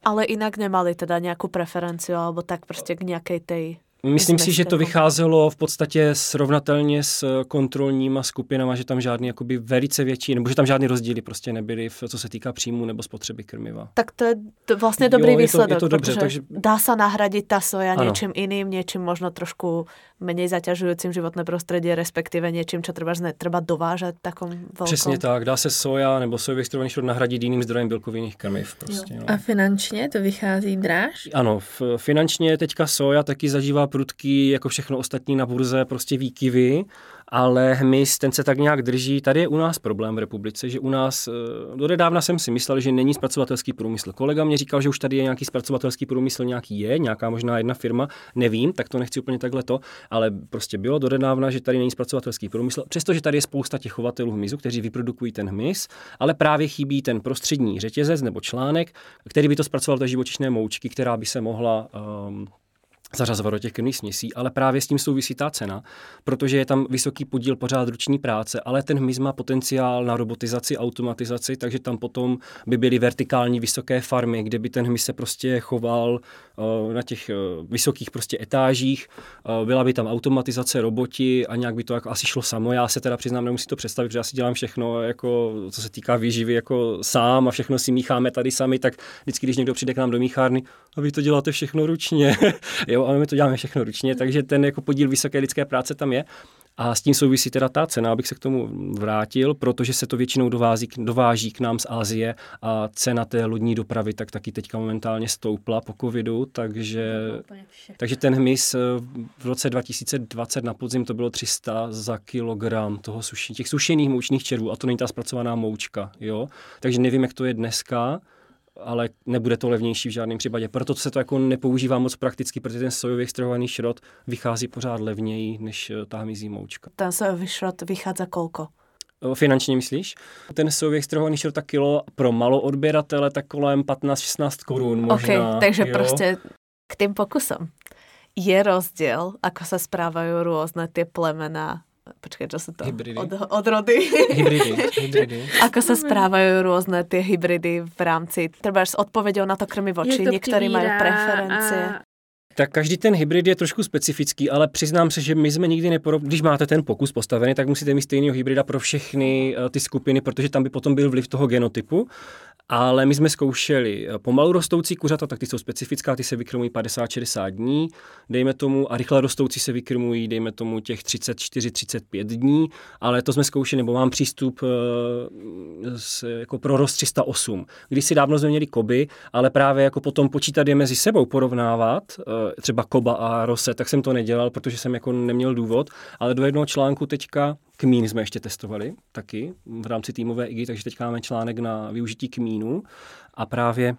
Ale jinak nemali teda nějakou preferenci, alebo tak prostě k nějaké tej
Myslím si, že to vycházelo v podstatě srovnatelně s kontrolníma skupinama, že tam žádný jakoby velice větší, nebo že tam žádný rozdíly prostě nebyly, v, co se týká příjmu nebo spotřeby krmiva.
Tak to je to vlastně dobrý jo, výsledek, je to, je to dobře, takže... dá se nahradit ta soja ano. něčím jiným, něčím možno trošku méně zaťažujícím životné prostředí, respektive něčím, co třeba netreba dovážet takom velkom.
Přesně tak, dá se soja nebo sojový šrot nahradit jiným zdrojem bílkovinných krmiv. Prostě, no.
A finančně to vychází dráž?
Ano, finančně teďka soja taky zažívá prudký, jako všechno ostatní na burze, prostě výkyvy ale hmyz, ten se tak nějak drží. Tady je u nás problém v republice, že u nás, eh, do nedávna jsem si myslel, že není zpracovatelský průmysl. Kolega mě říkal, že už tady je nějaký zpracovatelský průmysl, nějaký je, nějaká možná jedna firma, nevím, tak to nechci úplně takhle to, ale prostě bylo do nedávna, že tady není zpracovatelský průmysl, přestože tady je spousta těch chovatelů hmyzu, kteří vyprodukují ten hmyz, ale právě chybí ten prostřední řetězec nebo článek, který by to zpracoval do živočišné moučky, která by se mohla um, zařazovat do těch krmných směsí, ale právě s tím souvisí ta cena, protože je tam vysoký podíl pořád ruční práce, ale ten hmyz má potenciál na robotizaci, automatizaci, takže tam potom by byly vertikální vysoké farmy, kde by ten hmyz se prostě choval na těch uh, vysokých prostě etážích, uh, byla by tam automatizace, roboti a nějak by to jako asi šlo samo. Já se teda přiznám, nemusím to představit, protože já si dělám všechno, jako, co se týká výživy, jako sám a všechno si mícháme tady sami, tak vždycky, když někdo přijde k nám do míchárny, a vy to děláte všechno ručně. (laughs) jo, ale my to děláme všechno ručně, takže ten jako podíl vysoké lidské práce tam je. A s tím souvisí teda ta cena, abych se k tomu vrátil, protože se to většinou dovází, dováží k nám z Asie a cena té lodní dopravy tak taky teďka momentálně stoupla po covidu, takže, takže ten hmyz eh, v roce 2020 na podzim to bylo 300 za kilogram toho suši, těch sušených moučných červů a to není ta zpracovaná moučka, jo. Takže nevím, jak to je dneska, ale nebude to levnější v žádném případě. Proto se to jako nepoužívá moc prakticky, protože ten sojový extrahovaný šrot vychází pořád levněji než eh, ta hmyzí moučka.
Ten sojový šrot vychází kolko?
Finančně myslíš? Ten sojový extrahovaný šrot tak kilo pro malou odběratele tak kolem 15-16 korun možná.
Okay, takže jo? prostě k tým pokusom. Je rozdíl, ako se správají různé ty plemena počkej, čo sú to?
Hybridy.
Od, odrody.
Hybridy. hybridy. (laughs)
Ako sa správajú rôzne tie hybridy v rámci, treba s odpovedou na to krmivo, či niektorí majú preferencie. A...
Tak každý ten hybrid je trošku specifický, ale přiznám se, že my jsme nikdy neporobili, když máte ten pokus postavený, tak musíte mít stejného hybrida pro všechny uh, ty skupiny, protože tam by potom byl vliv toho genotypu ale my jsme zkoušeli eh, pomalu rostoucí kuřata, tak ty jsou specifická, ty se vykrmují 50-60 dní, dejme tomu, a rychle rostoucí se vykrmují, dejme tomu těch 34-35 dní, ale to jsme zkoušeli, nebo mám přístup uh, s, jako pro rost 308. Když si dávno jsme měli koby, ale právě jako potom počítat je mezi sebou, porovnávat, uh, třeba koba a rose, tak jsem to nedělal, protože jsem jako neměl důvod, ale do jednoho článku teďka Kmín jsme ještě testovali taky v rámci týmové IGI, takže teď máme článek na využití kmínu. A právě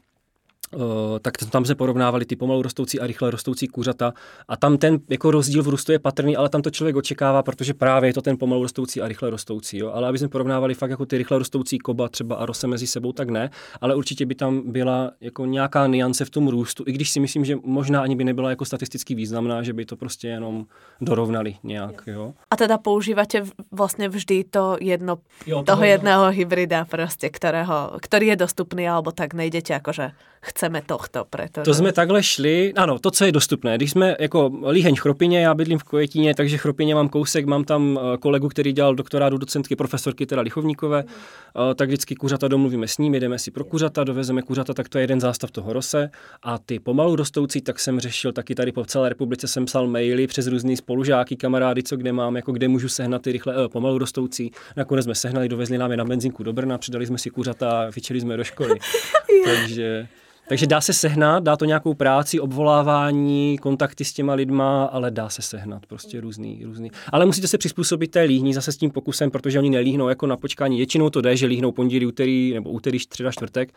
tak tam se porovnávali ty pomalu rostoucí a rychle rostoucí kuřata a tam ten jako rozdíl v růstu je patrný, ale tam to člověk očekává, protože právě je to ten pomalu rostoucí a rychle rostoucí. Jo? Ale aby jsme porovnávali fakt jako ty rychle rostoucí koba třeba a rose mezi sebou, tak ne, ale určitě by tam byla jako nějaká niance v tom růstu, i když si myslím, že možná ani by nebyla jako statisticky významná, že by to prostě jenom dorovnali nějak. Jo?
A teda používáte vlastně vždy to jedno, jo, toho jedného hybrida prostě, kterého, který je dostupný, alebo tak nejdete jakože chceme tohto. Preto,
to jsme takhle šli, ano, to, co je dostupné. Když jsme jako líheň Chropině, já bydlím v Kojetíně, takže Chropině mám kousek, mám tam eh, kolegu, který dělal doktorádu docentky, profesorky, teda Lichovníkové, mm. tak vždycky kuřata domluvíme s ním, jedeme si pro kuřata, dovezeme kuřata, tak to je jeden zástav toho rose. A ty pomalu rostoucí, tak jsem řešil taky tady po celé republice, jsem psal maily přes různý spolužáky, kamarády, co kde mám, jako kde můžu sehnat ty rychle, eh, pomalu rostoucí. Nakonec jsme sehnali, dovezli nám je na benzínku do Brna, přidali jsme si kuřata a vyčeli jsme do školy. (laughs) takže Takže dá se sehnat, dá to nějakou práci, obvolávání, kontakty s těma lidma, ale dá se sehnat prostě různý, různý. Ale musíte se přizpůsobit té líhní zase s tím pokusem, protože oni nelíhnou jako na počkání. Většinou to jde, že líhnou pondělí, úterý nebo úterý, středa, čtvrtek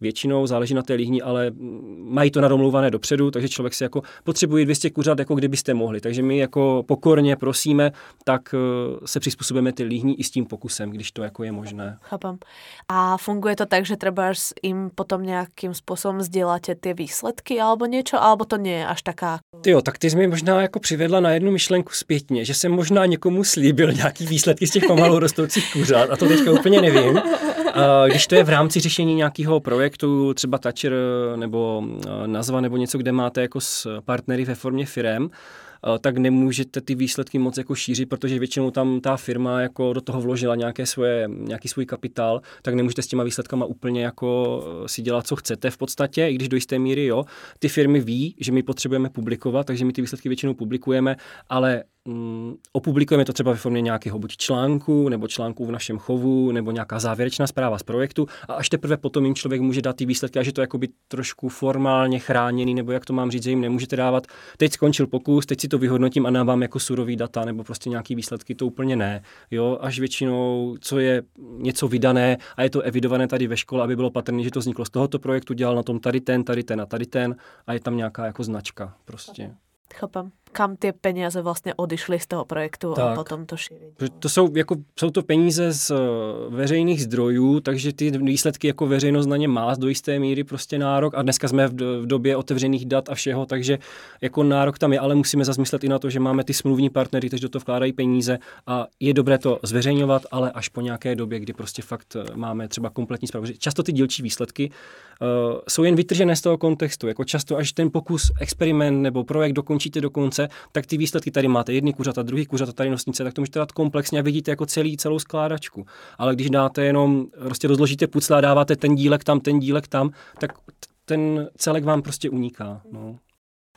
většinou, záleží na té líhni, ale mají to nadomluvané dopředu, takže člověk si jako potřebuje 200 kuřat, jako kdybyste mohli. Takže my jako pokorně prosíme, tak eh, se přizpůsobíme ty líhní i s tím pokusem, když to jako je možné.
Chápem. A funguje to tak, že třeba jim potom nějakým způsobem sděláte ty výsledky alebo něco, alebo to nie je až taká?
Jo, tak ty jsi mi možná jako přivedla na jednu myšlenku zpětně, že jsem možná někomu slíbil nějaký výsledky z těch pomalu rostoucích kuřat a to teďka úplně nevím. Když to je v rámci řešení nějakého projektu, třeba Toucher nebo eh, nazva nebo něco, kde máte jako s partnery ve formě firem, eh, tak nemůžete ty výsledky moc jako šířit, protože většinou tam ta firma jako do toho vložila nějaké svoje, nějaký svůj kapitál, tak nemůžete s těma výsledkama úplně jako eh, si dělat, co chcete v podstatě, i když do jisté míry jo. Ty firmy ví, že my potřebujeme publikovat, takže my ty výsledky většinou publikujeme, ale mm, opublikujeme to třeba ve formě nějakého buď článku, nebo článku v našem chovu, nebo nějaká závěrečná zpráva z projektu a až teprve potom jim člověk může dát ty výsledky a že to jakoby trošku formálně chráněný, nebo jak to mám říct, že jim nemůžete dávat, teď skončil pokus, teď si to vyhodnotím a dávám jako surový data, nebo prostě nějaký výsledky, to úplně ne. Jo, až většinou, co je něco vydané a je to evidované tady ve škole, aby bylo patrné, že to vzniklo z tohoto projektu, dělal na tom tady ten, tady ten a tady ten a je tam nějaká jako značka prostě.
Chápem kam ty peníze vlastně odišly z toho projektu tak. a potom to šířit.
To jsou, jako, jsou to peníze z uh, veřejných zdrojů, takže ty výsledky jako veřejnost na ně má do jisté míry prostě nárok a dneska jsme v, v době otevřených dat a všeho, takže jako nárok tam je, ale musíme zazmyslet i na to, že máme ty smluvní partnery, kteří do toho vkládají peníze a je dobré to zveřejňovat, ale až po nějaké době, kdy prostě fakt eh, máme třeba kompletní zprávu. Často ty dílčí výsledky uh, jsou jen vytržené z toho kontextu, jako často až ten pokus, experiment nebo projekt dokončíte do konce, tak ty výsledky tady máte jedny kuřata, druhý kuřata, tady nosnice, tak to můžete dát komplexně a vidíte jako celý, celou skládačku. Ale když dáte jenom, prostě rozložíte pucle a dáváte ten dílek tam, ten dílek tam, tak ten celek vám prostě uniká. No.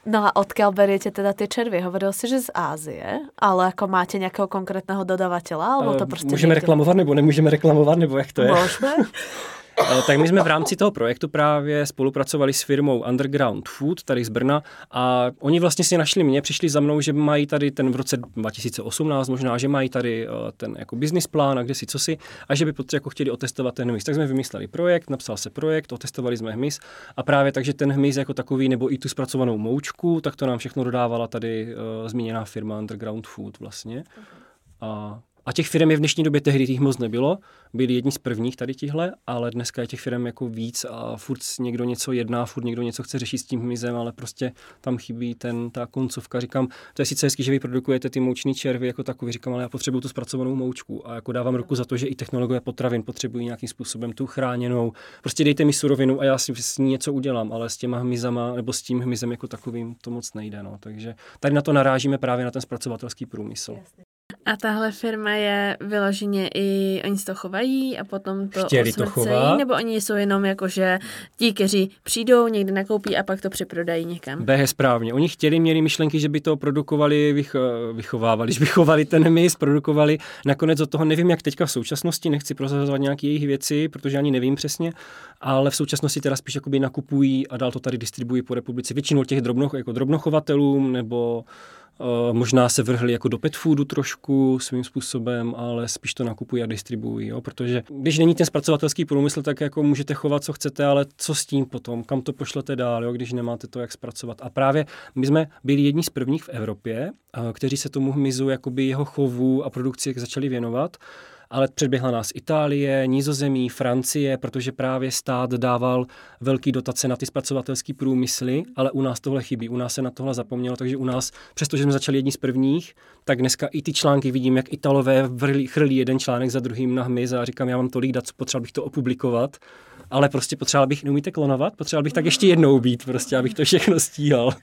No a odkiaľ beriete teda ty červy? Hovoril si, že z Ázie, ale jako máte nějakého konkrétního dodavatele? Alebo to prostě
můžeme reklamovat nebo nemůžeme reklamovat, nebo jak to je?
Můžeme. (laughs)
Eh, tak my jsme v rámci toho projektu právě spolupracovali s firmou Underground Food tady z Brna a oni vlastně si našli mě, přišli za mnou, že mají tady ten v roce 2018 možná, že mají tady eh, ten jako business plán a kde si co si a že by potřeba jako chtěli otestovat ten hmyz. Tak jsme vymysleli projekt, napsal se projekt, otestovali jsme hmyz a právě takže ten hmyz jako takový nebo i tu zpracovanou moučku, tak to nám všechno dodávala tady uh, zmíněná firma Underground Food vlastně. A a těch firm je v dnešní době tehdy těch moc nebylo, byli jedni z prvních tady tihle, ale dneska je těch firm jako víc a furt někdo něco jedná, furt někdo něco chce řešit s tím hmyzem, ale prostě tam chybí ten, ta koncovka. Říkám, to je sice hezky, že vy produkujete ty mouční červy jako takový, říkám, ale já potřebuju tu zpracovanou moučku a jako dávám ruku za to, že i technologie potravin potřebují nějakým způsobem tu chráněnou. Prostě dejte mi surovinu a já si s ní něco udělám, ale s těma hmyzama nebo s tím hmyzem jako takovým to moc nejde. No. Takže tady na to narážíme právě na ten zpracovatelský průmysl. Jasně.
A tahle firma je vyloženě i, oni se to chovají a potom to
Chtěli to chovat.
nebo oni jsou jenom jako, že ti, kteří přijdou, někde nakoupí a pak to přeprodají někam.
Behe správně. Oni chtěli, měli myšlenky, že by to produkovali, vych, vychovávali, (laughs) že vychovali ten mys, produkovali. Nakonec od toho nevím, jak teďka v současnosti, nechci prozrazovat nějaké jejich věci, protože ani nevím přesně, ale v současnosti teda spíš jakoby nakupují a dál to tady distribuují po republice. Většinou těch drobno, jako drobnochovatelům nebo možná se vrhli jako do pet foodu trošku svým způsobem, ale spíš to nakupují a distribuují, jo? protože když není ten zpracovatelský průmysl, tak jako můžete chovat, co chcete, ale co s tím potom, kam to pošlete dál, jo? když nemáte to, jak zpracovat. A právě my jsme byli jedni z prvních v Evropě, uh, kteří se tomu hmyzu, jakoby jeho chovu a produkci začali věnovat ale předběhla nás Itálie, Nízozemí, Francie, protože právě stát dával velký dotace na ty zpracovatelské průmysly, ale u nás tohle chybí, u nás se na tohle zapomnělo, takže u nás, přestože jsme začali jedni z prvních, tak dneska i ty články vidím, jak Italové vrlí, chrlí jeden článek za druhým na hmyz a říkám, já mám tolik dat, potřeboval bych to opublikovat, ale prostě potřeboval bych, neumíte klonovat, potřeboval bych tak ještě jednou být, prostě, abych to všechno stíhal.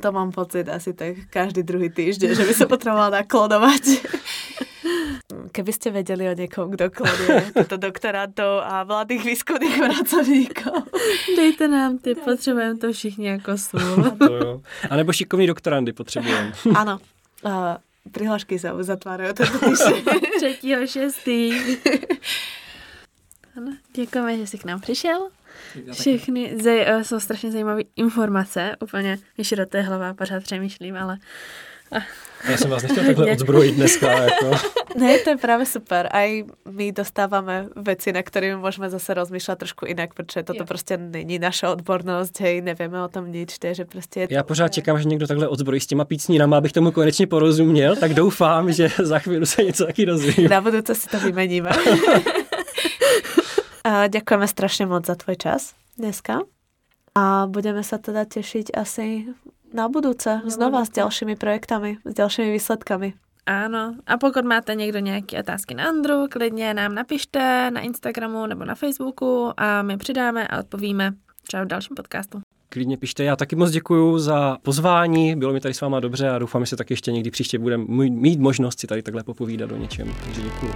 To mám pocit asi tak každý druhý týždeň, že by se potřebovala naklonovat. Keby ste vedeli o někom, kdo klonuje (laughs) toto doktorátov a mladých výzkumných pracovníků.
Dejte nám ty, potřebujeme to všichni jako sůl. (laughs)
A nebo šikovní doktorandy potřebujeme. (laughs)
ano. Uh, prihlášky se týden.
Třetího šestý. Ano, děkujeme, že jsi k nám přišel. Všechny zaj, uh, jsou strašně zajímavé informace, úplně mi širotá hlava, pořád přemýšlím, ale...
Já jsem vás nechtěl takhle (laughs) odzbrojit dneska. Jako. (laughs)
Ne, to je právě super. A my dostáváme věci, na kterými můžeme zase rozmýšlet trošku jinak, protože toto jo. prostě není naša odbornost, hej, nevíme o tom nic, takže prostě...
Já pořád čekám, že někdo takhle odzbrojí s těma pícnínama, abych tomu konečně porozuměl, tak doufám, že (laughs) za chvíli se něco taky dozvím.
Na budouce si to vymeníme. Děkujeme strašně moc za tvůj čas dneska a budeme se teda těšit asi na budúce znova s ďalšími projektami, s ďalšími výsledkami.
Ano, a pokud máte někdo nějaké otázky na Andru, klidně nám napište na Instagramu nebo na Facebooku a my přidáme a odpovíme třeba v dalším podcastu.
Klidně pište, já taky moc děkuji za pozvání, bylo mi tady s váma dobře a doufám, že se tak ještě někdy příště budeme mít možnost si tady takhle popovídat o něčem, takže děkuji.